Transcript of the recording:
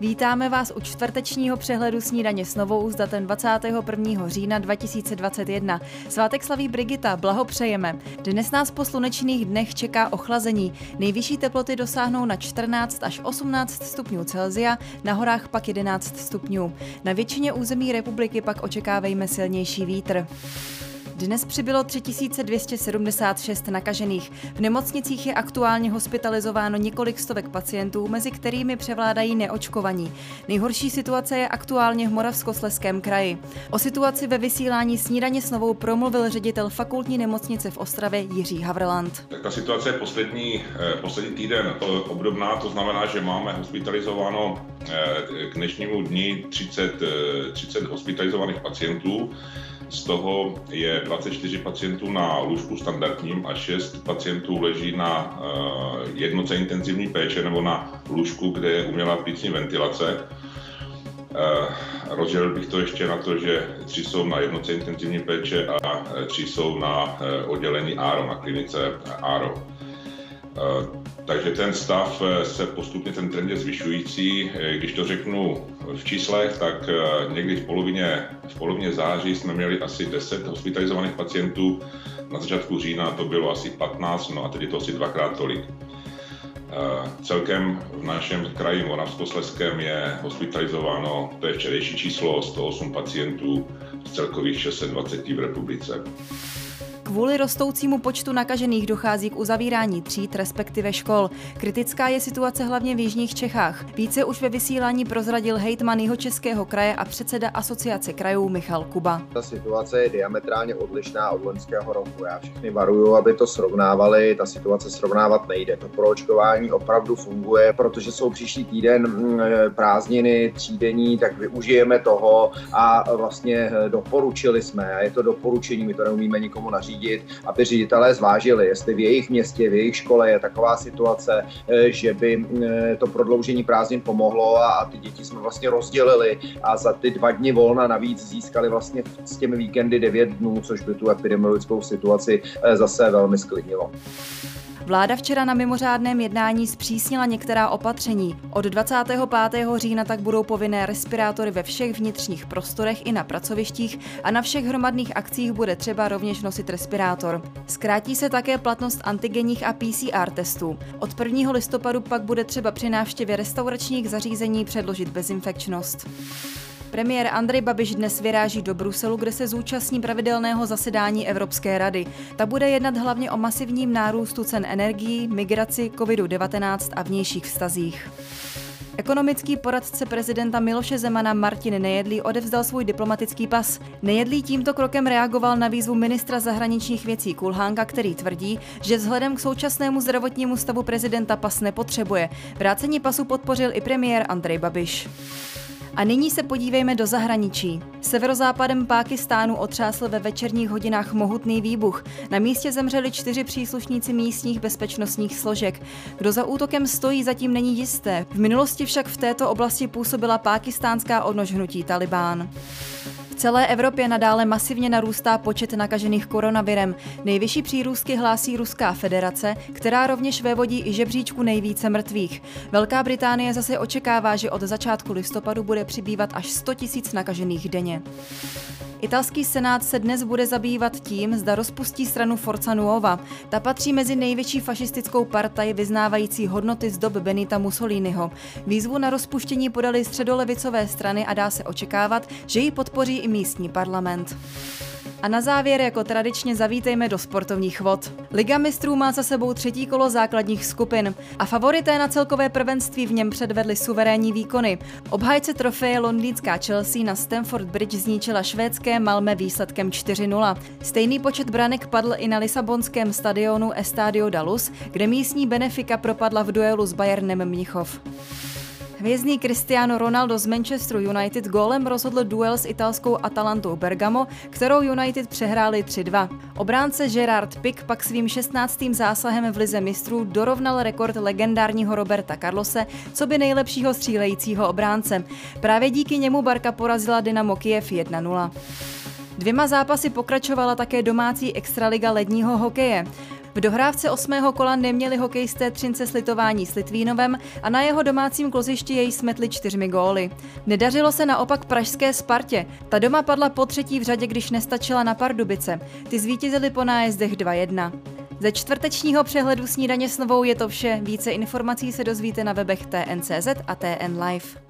Vítáme vás u čtvrtečního přehledu snídaně s novou s datem 21. října 2021. Svátek slaví Brigita, blahopřejeme. Dnes nás po slunečných dnech čeká ochlazení. Nejvyšší teploty dosáhnou na 14 až 18 stupňů Celzia, na horách pak 11 stupňů. Na většině území republiky pak očekávejme silnější vítr. Dnes přibylo 3276 nakažených. V nemocnicích je aktuálně hospitalizováno několik stovek pacientů, mezi kterými převládají neočkovaní. Nejhorší situace je aktuálně v Moravskosleském kraji. O situaci ve vysílání snídaně s novou promluvil ředitel fakultní nemocnice v Ostravě Jiří Havrland. Ta situace je poslední, eh, poslední týden obdobná, to znamená, že máme hospitalizováno eh, k dnešnímu dní 30, 30 eh, hospitalizovaných pacientů. Z toho je 24 pacientů na lůžku standardním a 6 pacientů leží na uh, jednoce intenzivní péče nebo na lůžku, kde je umělá plicní ventilace. Uh, rozdělil bych to ještě na to, že tři jsou na jednoce intenzivní péče a tři jsou na oddělení ARO, na klinice ARO. Uh, takže ten stav eh, se postupně, ten trend je zvyšující. Eh, když to řeknu v číslech, tak eh, někdy v polovině, v polovině září jsme měli asi 10 hospitalizovaných pacientů, na začátku října to bylo asi 15, no a je to asi dvakrát tolik. Celkem v našem kraji Moravskosleském je hospitalizováno, to je včerejší číslo, 108 pacientů z celkových 620 v republice. Kvůli rostoucímu počtu nakažených dochází k uzavírání tříd, respektive škol. Kritická je situace hlavně v jižních Čechách. Více už ve vysílání prozradil hejtman jeho českého kraje a předseda asociace krajů Michal Kuba. Ta situace je diametrálně odlišná od loňského roku. Já všechny varuju, aby to srovnávali. Ta situace srovnávat nejde. To proočkování opravdu funguje, protože jsou příští týden mm, prázdniny, třídení, tak využijeme toho a vlastně doporučili jsme, a je to doporučení, my to neumíme nikomu nařídit, řídit, aby ředitelé zvážili, jestli v jejich městě, v jejich škole je taková situace, eh, že by eh, to prodloužení prázdnin pomohlo a, ty děti jsme vlastně rozdělili a za ty dva dny volna navíc získali vlastně s těmi víkendy 9 dnů, což by tu epidemiologickou situaci eh, zase velmi sklidnilo. Vláda včera na mimořádném jednání zpřísnila některá opatření. Od 25. října tak budou povinné respirátory ve všech vnitřních prostorech i na pracovištích a na všech hromadných akcích bude třeba rovněž nosit respirátor. Zkrátí se také platnost antigenních a PCR testů. Od 1. listopadu pak bude třeba při návštěvě restauračních zařízení předložit bezinfekčnost. Premiér Andrej Babiš dnes vyráží do Bruselu, kde se zúčastní pravidelného zasedání Evropské rady. Ta bude jednat hlavně o masivním nárůstu cen energií, migraci, COVID-19 a vnějších vztazích. Ekonomický poradce prezidenta Miloše Zemana Martin Nejedlý odevzdal svůj diplomatický pas. Nejedlý tímto krokem reagoval na výzvu ministra zahraničních věcí Kulhánka, který tvrdí, že vzhledem k současnému zdravotnímu stavu prezidenta pas nepotřebuje. Vrácení pasu podpořil i premiér Andrej Babiš. A nyní se podívejme do zahraničí. Severozápadem Pákistánu otřásl ve večerních hodinách mohutný výbuch. Na místě zemřeli čtyři příslušníci místních bezpečnostních složek. Kdo za útokem stojí, zatím není jisté. V minulosti však v této oblasti působila pákistánská odnož hnutí Talibán celé Evropě nadále masivně narůstá počet nakažených koronavirem. Nejvyšší přírůstky hlásí Ruská federace, která rovněž vévodí i žebříčku nejvíce mrtvých. Velká Británie zase očekává, že od začátku listopadu bude přibývat až 100 tisíc nakažených denně. Italský senát se dnes bude zabývat tím, zda rozpustí stranu Forza Nuova. Ta patří mezi největší fašistickou partaj vyznávající hodnoty z dob Benita Mussoliniho. Výzvu na rozpuštění podali středolevicové strany a dá se očekávat, že ji podpoří i místní parlament. A na závěr jako tradičně zavítejme do sportovních vod. Liga mistrů má za sebou třetí kolo základních skupin a favorité na celkové prvenství v něm předvedli suverénní výkony. Obhájce trofeje londýnská Chelsea na Stamford Bridge zničila švédské Malme výsledkem 4-0. Stejný počet branek padl i na lisabonském stadionu Estadio Dalus, kde místní Benfica propadla v duelu s Bayernem Mnichov. Hvězdný Cristiano Ronaldo z Manchesteru United gólem rozhodl duel s italskou Atalantou Bergamo, kterou United přehráli 3-2. Obránce Gerard Pick pak svým 16. zásahem v lize mistrů dorovnal rekord legendárního Roberta Carlose, co by nejlepšího střílejícího obránce. Právě díky němu Barka porazila Dynamo Kiev 1-0. Dvěma zápasy pokračovala také domácí extraliga ledního hokeje. V dohrávce osmého kola neměli hokejisté Třince slitování s Litvínovem a na jeho domácím klozišti jej smetli čtyřmi góly. Nedařilo se naopak pražské Spartě. Ta doma padla po třetí v řadě, když nestačila na Pardubice. Ty zvítězili po nájezdech 2-1. Ze čtvrtečního přehledu snídaně s novou je to vše. Více informací se dozvíte na webech TNCZ a TN Live.